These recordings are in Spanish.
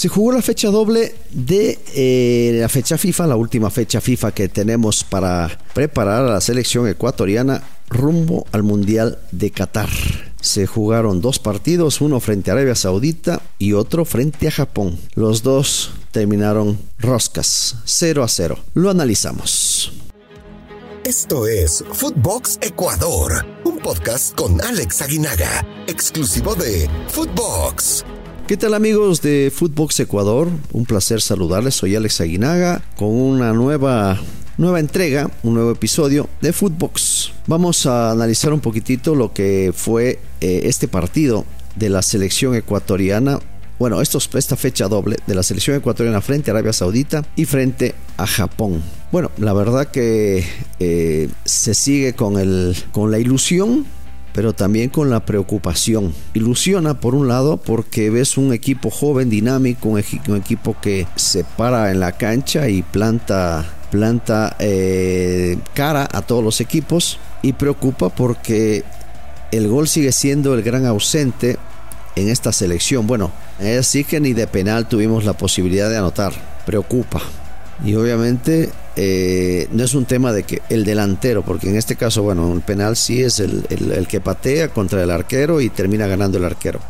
Se jugó la fecha doble de eh, la fecha FIFA, la última fecha FIFA que tenemos para preparar a la selección ecuatoriana rumbo al Mundial de Qatar. Se jugaron dos partidos, uno frente a Arabia Saudita y otro frente a Japón. Los dos terminaron roscas, 0 a 0. Lo analizamos. Esto es Footbox Ecuador, un podcast con Alex Aguinaga, exclusivo de Footbox. ¿Qué tal amigos de Footbox Ecuador? Un placer saludarles, soy Alex Aguinaga con una nueva nueva entrega, un nuevo episodio de Footbox. Vamos a analizar un poquitito lo que fue eh, este partido de la selección ecuatoriana. Bueno, esto, esta fecha doble de la selección ecuatoriana frente a Arabia Saudita y frente a Japón. Bueno, la verdad que eh, se sigue con, el, con la ilusión pero también con la preocupación. Ilusiona por un lado porque ves un equipo joven, dinámico, un, equipo que se para en la cancha y planta, planta eh, cara a todos los equipos y preocupa porque el gol sigue siendo el gran ausente en esta selección. Bueno, es así que ni de penal tuvimos la posibilidad de anotar. Preocupa. Y obviamente eh, no es un tema de que el delantero, porque en este caso, bueno, el penal sí es el, que patea contra el arquero y termina ganando el arquero.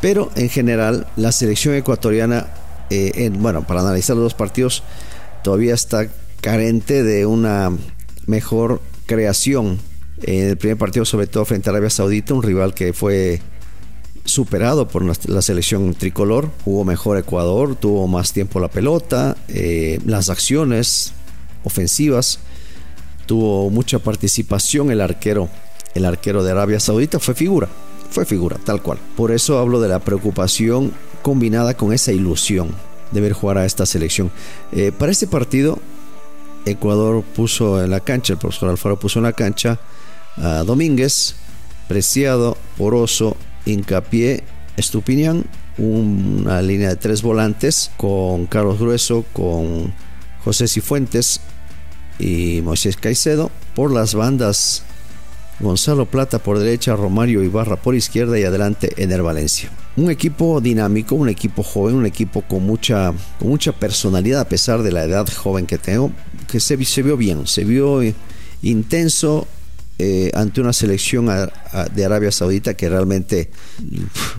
Pero en general, la selección ecuatoriana, eh, en, bueno, para analizar los dos partidos, todavía está carente de una mejor creación. En el primer partido, sobre todo frente a Arabia Saudita, un rival que fue superado por la selección tricolor. Jugó mejor Ecuador, tuvo más tiempo la pelota, eh, las acciones ofensivas, tuvo mucha participación el arquero. El arquero de Arabia Saudita fue figura, fue figura, tal cual. Por eso hablo de la preocupación combinada con esa ilusión de ver jugar a esta selección. Eh, para este partido, Ecuador puso en la cancha, el profesor Alfaro puso en la cancha a Domínguez, Preciado, Poroso hincapié Estupinian, una línea de tres volantes con Carlos Grueso, con José Cifuentes y Moisés Caicedo. Por las bandas, Gonzalo Plata por derecha, Romario Ibarra por izquierda y adelante Ener Valencia. Un equipo dinámico, un equipo joven, un equipo con mucha, con mucha personalidad a pesar de la edad joven que tengo, que se, se vio bien, se vio intenso, eh, ante una selección de Arabia Saudita que realmente,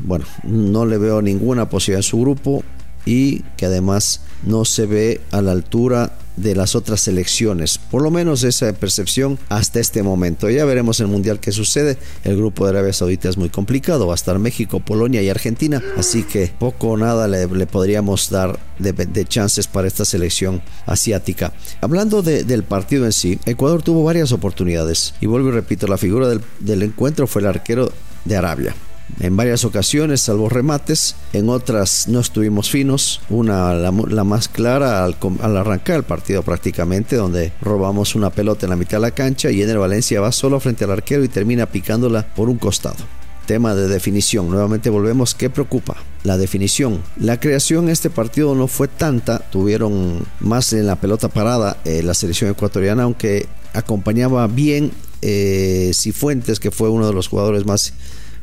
bueno, no le veo ninguna posibilidad en su grupo y que además no se ve a la altura de las otras selecciones. Por lo menos esa percepción hasta este momento. Ya veremos el Mundial que sucede. El grupo de Arabia Saudita es muy complicado. Va a estar México, Polonia y Argentina. Así que poco o nada le, podríamos dar de, chances para esta selección asiática. Hablando del partido en sí, Ecuador tuvo varias oportunidades. Y vuelvo y repito, la figura del encuentro fue el arquero de Arabia en varias ocasiones, salvo remates, en otras no estuvimos finos, una la, más clara al, arrancar el partido prácticamente, donde robamos una pelota en la mitad de la cancha y en el Valencia va solo frente al arquero y termina picándola por un costado. Tema de definición, nuevamente volvemos, ¿qué preocupa? La definición. La creación en este partido no fue tanta, tuvieron más en la pelota parada eh, la selección ecuatoriana, aunque acompañaba bien eh, Cifuentes, que fue uno de los jugadores más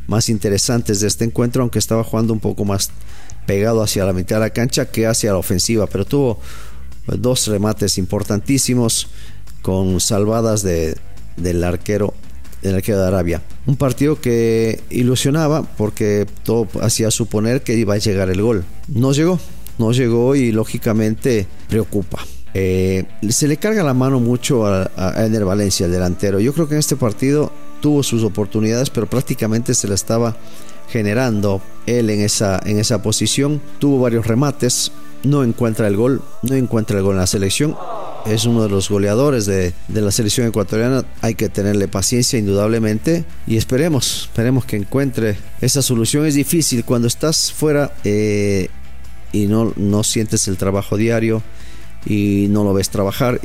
más interesantes de este encuentro, aunque estaba jugando un poco más pegado hacia la mitad de la cancha que hacia la ofensiva, pero tuvo pues, dos remates importantísimos con salvadas de, del arquero del arquero de Arabia. Un partido que ilusionaba porque todo hacía suponer que iba a llegar el gol. No llegó, no llegó y lógicamente preocupa. Eh, se le carga la mano mucho a, a Ener Valencia, el delantero. Yo creo que en este partido tuvo sus oportunidades, pero prácticamente se la estaba generando él en esa, en esa posición. Tuvo varios remates, no encuentra el gol, no encuentra el gol en la selección. Es uno de los goleadores de, la selección ecuatoriana. Hay que tenerle paciencia indudablemente y esperemos, esperemos que encuentre esa solución. Es difícil cuando estás fuera eh, y no, no sientes el trabajo diario y no lo ves trabajar.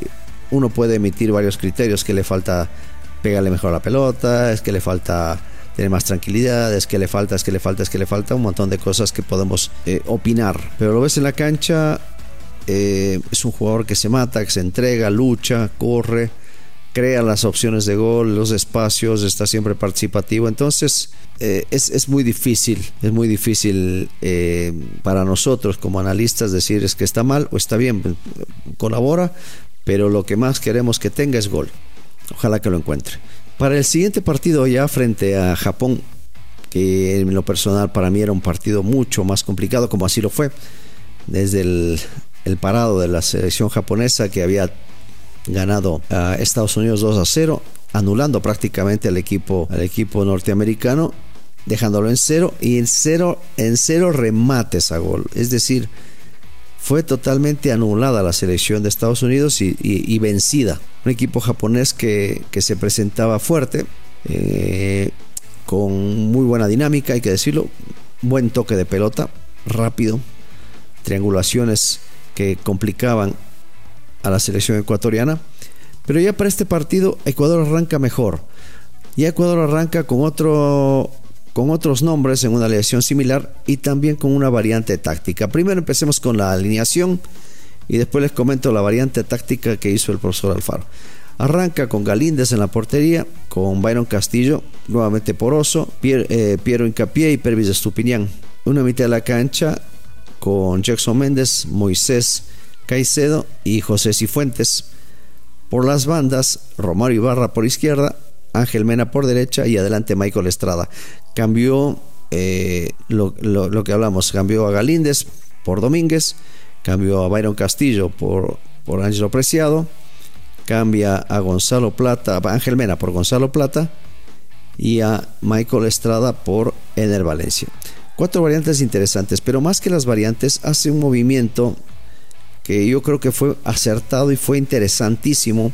Uno puede emitir varios criterios que le falta pegarle mejor la pelota, es que le falta tener más tranquilidad, es que le falta, es que le falta, es que le falta un montón de cosas que podemos eh, opinar. Pero lo ves en la cancha, eh, es un jugador que se mata, que se entrega, lucha, corre, crea las opciones de gol, los espacios, está siempre participativo. Entonces eh, es, muy difícil, es muy difícil para nosotros como analistas decir es que está mal o está bien, colabora, pero lo que más queremos que tenga es gol. Ojalá que lo encuentre. Para el siguiente partido ya frente a Japón, que en lo personal para mí era un partido mucho más complicado, como así lo fue, desde el, parado de la selección japonesa que había ganado a Estados Unidos 2 a 0, anulando prácticamente al equipo, al equipo norteamericano, dejándolo en cero y en cero, en cero remates a gol. Es decir, fue totalmente anulada la selección de Estados Unidos y, vencida. Un equipo japonés que, se presentaba fuerte, eh, con muy buena dinámica, hay que decirlo, buen toque de pelota, rápido, triangulaciones que complicaban a la selección ecuatoriana. Pero ya para este partido Ecuador arranca mejor. Ya Ecuador arranca con otro con otros nombres en una alineación similar y también con una variante táctica. Primero empecemos con la alineación y después les comento la variante táctica que hizo el profesor Alfaro. Arranca con Galíndez en la portería, con Byron Castillo, nuevamente Poroso, eh, Piero Incapié y Pervis Estupiñán. Una mitad de la cancha con Jackson Méndez, Moisés Caicedo y José Cifuentes. Por las bandas, Romario Ibarra por izquierda, Ángel Mena por derecha y adelante Michael Estrada. Cambió eh, lo, que hablamos, cambió a Galíndez por Domínguez, cambió a Byron Castillo por, por Ángelo Preciado, cambia a Gonzalo Plata, Ángel Mena por Gonzalo Plata y a Michael Estrada por Ener Valencia. Cuatro variantes interesantes, pero más que las variantes hace un movimiento que yo creo que fue acertado y fue interesantísimo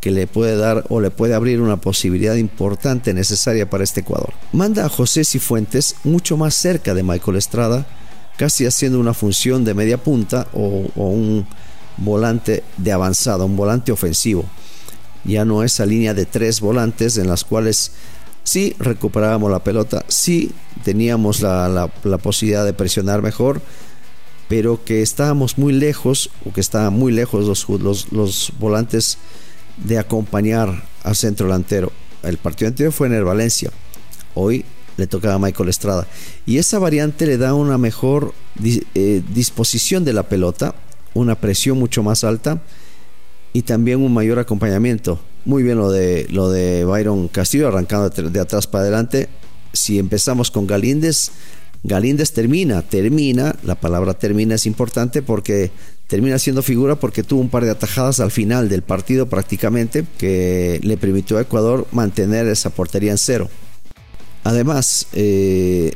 que le puede dar o le puede abrir una posibilidad importante necesaria para este Ecuador. Manda a José Cifuentes mucho más cerca de Michael Estrada, casi haciendo una función de media punta o, un volante de avanzada, un volante ofensivo. Ya no esa línea de tres volantes en las cuales sí recuperábamos la pelota, sí teníamos la posibilidad de presionar mejor, pero que estábamos muy lejos, o que estaban muy lejos los, los, volantes de acompañar al centro delantero. El partido anterior fue en el Valencia, hoy le tocaba a Michael Estrada. Y esa variante le da una mejor eh, disposición de la pelota, una presión mucho más alta y también un mayor acompañamiento. Muy bien lo de, lo de Byron Castillo arrancando de atrás para adelante. Si empezamos con Galíndez, Galíndez termina, termina, la palabra termina es importante porque termina siendo figura porque tuvo un par de atajadas al final del partido prácticamente que le permitió a Ecuador mantener esa portería en cero. Además, eh,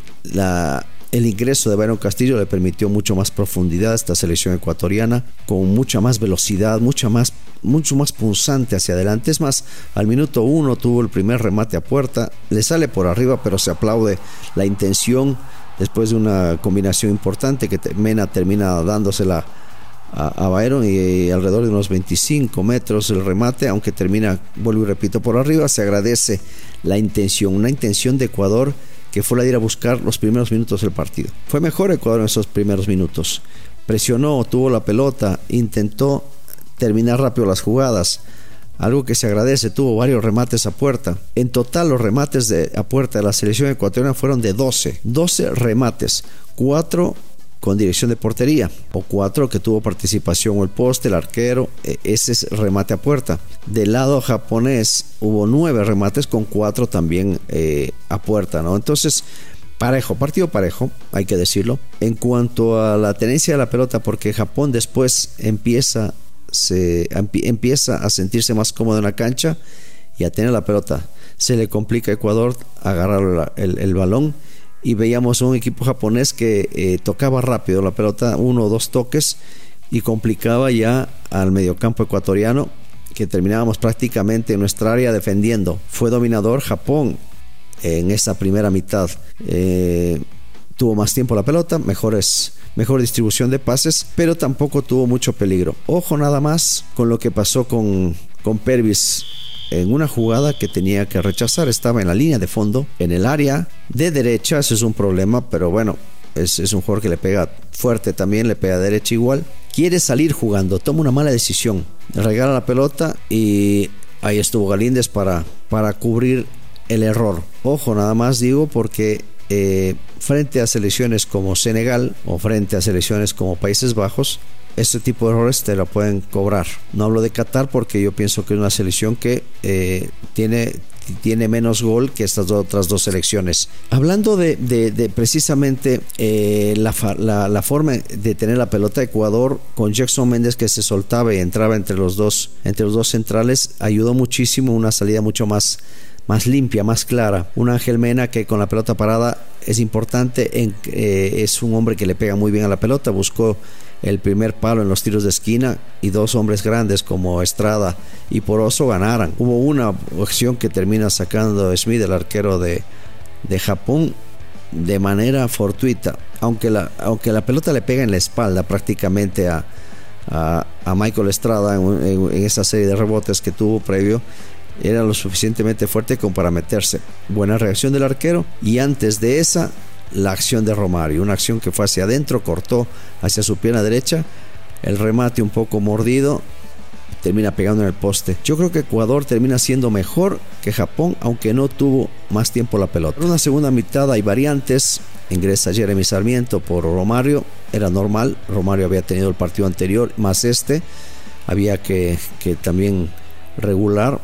el ingreso de Byron Castillo le permitió mucho más profundidad a esta selección ecuatoriana, con mucha más velocidad, mucha más, mucho más punzante hacia adelante. Es más, al minuto uno tuvo el primer remate a puerta, le sale por arriba, pero se aplaude la intención después de una combinación importante que Mena termina dándosela a, a Byron y, alrededor de unos 25 metros el remate, aunque termina, vuelvo y repito, por arriba, se agradece la intención, una intención de Ecuador que fue la de ir a buscar los primeros minutos del partido. Fue mejor Ecuador en esos primeros minutos. Presionó, tuvo la pelota, intentó terminar rápido las jugadas, algo que se agradece, tuvo varios remates a puerta. En total los remates de, a puerta de la selección ecuatoriana fueron de 12. 12 remates, 4 con dirección de portería o 4 que tuvo participación o el poste, el arquero, e, ese es remate a puerta. Del lado japonés hubo 9 remates con 4 también eh, a puerta, ¿no? Entonces, parejo, partido parejo, hay que decirlo. En cuanto a la tenencia de la pelota, porque Japón después empieza se empieza a sentirse más cómodo en la cancha y a tener la pelota. Se le complica a Ecuador agarrar el, balón y veíamos un equipo japonés que eh, tocaba rápido la pelota, uno o dos toques y complicaba ya al mediocampo ecuatoriano que terminábamos prácticamente en nuestra área defendiendo. Fue dominador Japón en esa primera mitad. Eh, tuvo más tiempo la pelota, mejores mejor distribución de pases, pero tampoco tuvo mucho peligro. Ojo nada más con lo que pasó con, con Pervis en una jugada que tenía que rechazar. Estaba en la línea de fondo, en el área de derecha. Ese es un problema, pero bueno, es, es un jugador que le pega fuerte también, le pega derecha igual. Quiere salir jugando, toma una mala decisión, regala la pelota y ahí estuvo Galíndez para, para cubrir el error. Ojo, nada más digo porque eh, frente a selecciones como Senegal o frente a selecciones como Países Bajos, este tipo de errores te lo pueden cobrar. No hablo de Qatar porque yo pienso que es una selección que eh, tiene, tiene menos gol que estas otras dos selecciones. Hablando de, precisamente eh, la, forma de tener la pelota de Ecuador con Jackson Méndez que se soltaba y entraba entre los dos, entre los dos centrales, ayudó muchísimo una salida mucho más más limpia, más clara. Un Ángel Mena que con la pelota parada es importante, en, eh, es un hombre que le pega muy bien a la pelota, buscó el primer palo en los tiros de esquina y dos hombres grandes como Estrada y Poroso ganaran. Hubo una acción que termina sacando Smith, el arquero de, de Japón, de manera fortuita, aunque la, aunque la pelota le pega en la espalda prácticamente a, a, Michael Estrada en, en, esa serie de rebotes que tuvo previo, era lo suficientemente fuerte como para meterse. Buena reacción del arquero. Y antes de esa la acción de Romario, una acción que fue hacia adentro, cortó hacia su pierna derecha, el remate un poco mordido, termina pegando en el poste. Yo creo que Ecuador termina siendo mejor que Japón, aunque no tuvo más tiempo la pelota. En una segunda mitad hay variantes, ingresa Jeremy Sarmiento por Romario, era normal, Romario había tenido el partido anterior, más este, había que, que también regular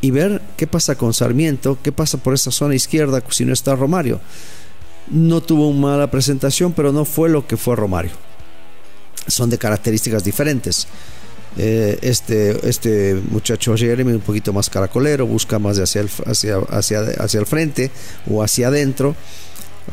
y ver qué pasa con Sarmiento, qué pasa por esa zona izquierda si no está Romario. No tuvo una mala presentación, pero no fue lo que fue Romario. Son de características diferentes. Eh, este, este muchacho Jeremy un poquito más caracolero, busca más de hacia el, hacia, hacia, hacia el frente o hacia adentro.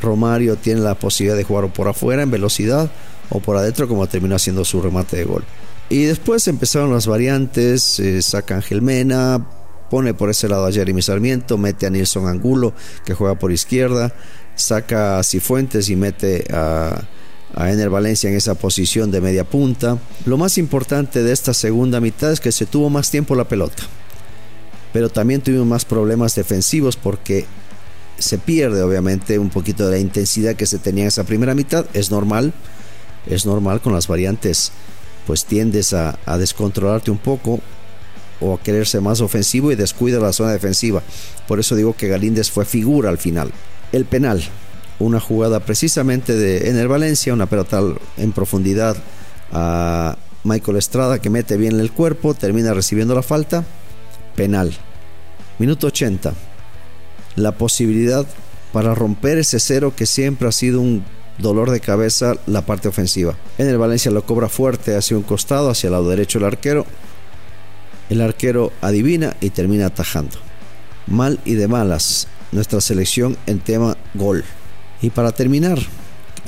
Romario tiene la posibilidad de jugar por afuera en velocidad o por adentro como termina haciendo su remate de gol. Y después empezaron las variantes, eh, saca Ángel Mena, pone por ese lado a Jeremy Sarmiento, mete a Nilson Angulo que juega por izquierda, saca a Cifuentes y mete a, a Ener Valencia en esa posición de media punta. Lo más importante de esta segunda mitad es que se tuvo más tiempo la pelota, pero también tuvimos más problemas defensivos porque se pierde obviamente un poquito de la intensidad que se tenía en esa primera mitad, es normal, es normal con las variantes pues tiendes a, a descontrolarte un poco, o a querer ser más ofensivo y descuida la zona defensiva. Por eso digo que Galíndez fue figura al final. El penal, una jugada precisamente de Ener Valencia, una pelota en profundidad a Michael Estrada que mete bien el cuerpo, termina recibiendo la falta. Penal. Minuto 80. La posibilidad para romper ese cero que siempre ha sido un dolor de cabeza la parte ofensiva. En el Valencia lo cobra fuerte hacia un costado, hacia el lado derecho el arquero. El arquero adivina y termina atajando. Mal y de malas, nuestra selección en tema gol. Y para terminar,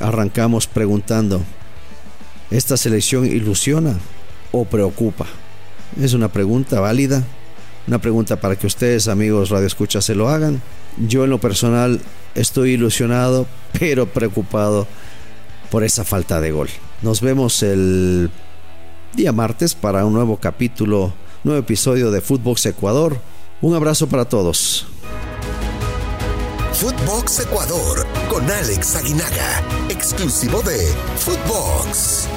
arrancamos preguntando, ¿esta selección ilusiona o preocupa? Es una pregunta válida, una pregunta para que ustedes, amigos Radio Escucha, se lo hagan. Yo en lo personal estoy ilusionado, pero preocupado por esa falta de gol. Nos vemos el día martes para un nuevo capítulo nuevo episodio de Footbox Ecuador. Un abrazo para todos. Footbox Ecuador con Alex Aguinaga, exclusivo de Footbox.